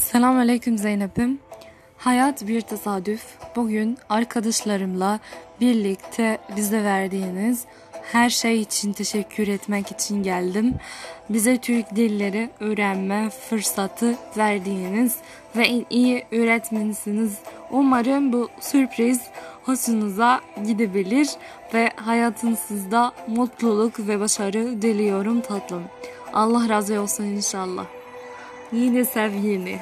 Selamünaleyküm Zeynep'im. Hayat bir tesadüf. Bugün arkadaşlarımla birlikte bize verdiğiniz her şey için teşekkür etmek için geldim. Bize Türk dilleri öğrenme fırsatı verdiğiniz ve en iyi öğretmenisiniz. Umarım bu sürpriz hoşunuza gidebilir ve hayatınızda mutluluk ve başarı diliyorum tatlım. Allah razı olsun inşallah. Yine sev yine.